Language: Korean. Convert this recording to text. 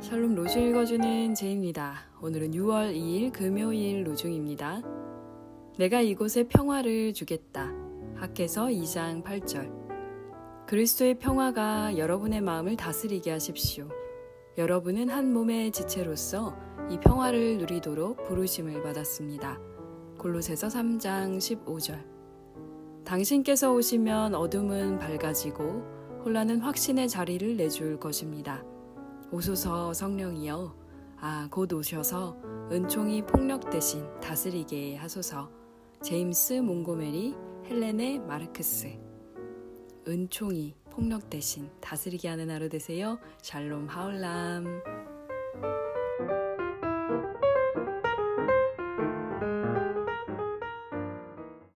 샬롬 로주 읽어주는 제입니다. 오늘은 6월 2일 금요일 로중입니다. 내가 이곳에 평화를 주겠다. 학계서 2장 8절. 그리스도의 평화가 여러분의 마음을 다스리게 하십시오. 여러분은 한 몸의 지체로서 이 평화를 누리도록 부르심을 받았습니다. 골로새서 3장 15절. 당신께서 오시면 어둠은 밝아지고 혼란은 확신의 자리를 내줄 것입니다. 오소서 성령이여 아 곧 오셔서 은총이 폭력 대신 다스리게 하소서. 제임스 몽고메리 헬레네 마르크스. 은총이 폭력 대신 다스리게 하는 하루 되세요. 샬롬 하울람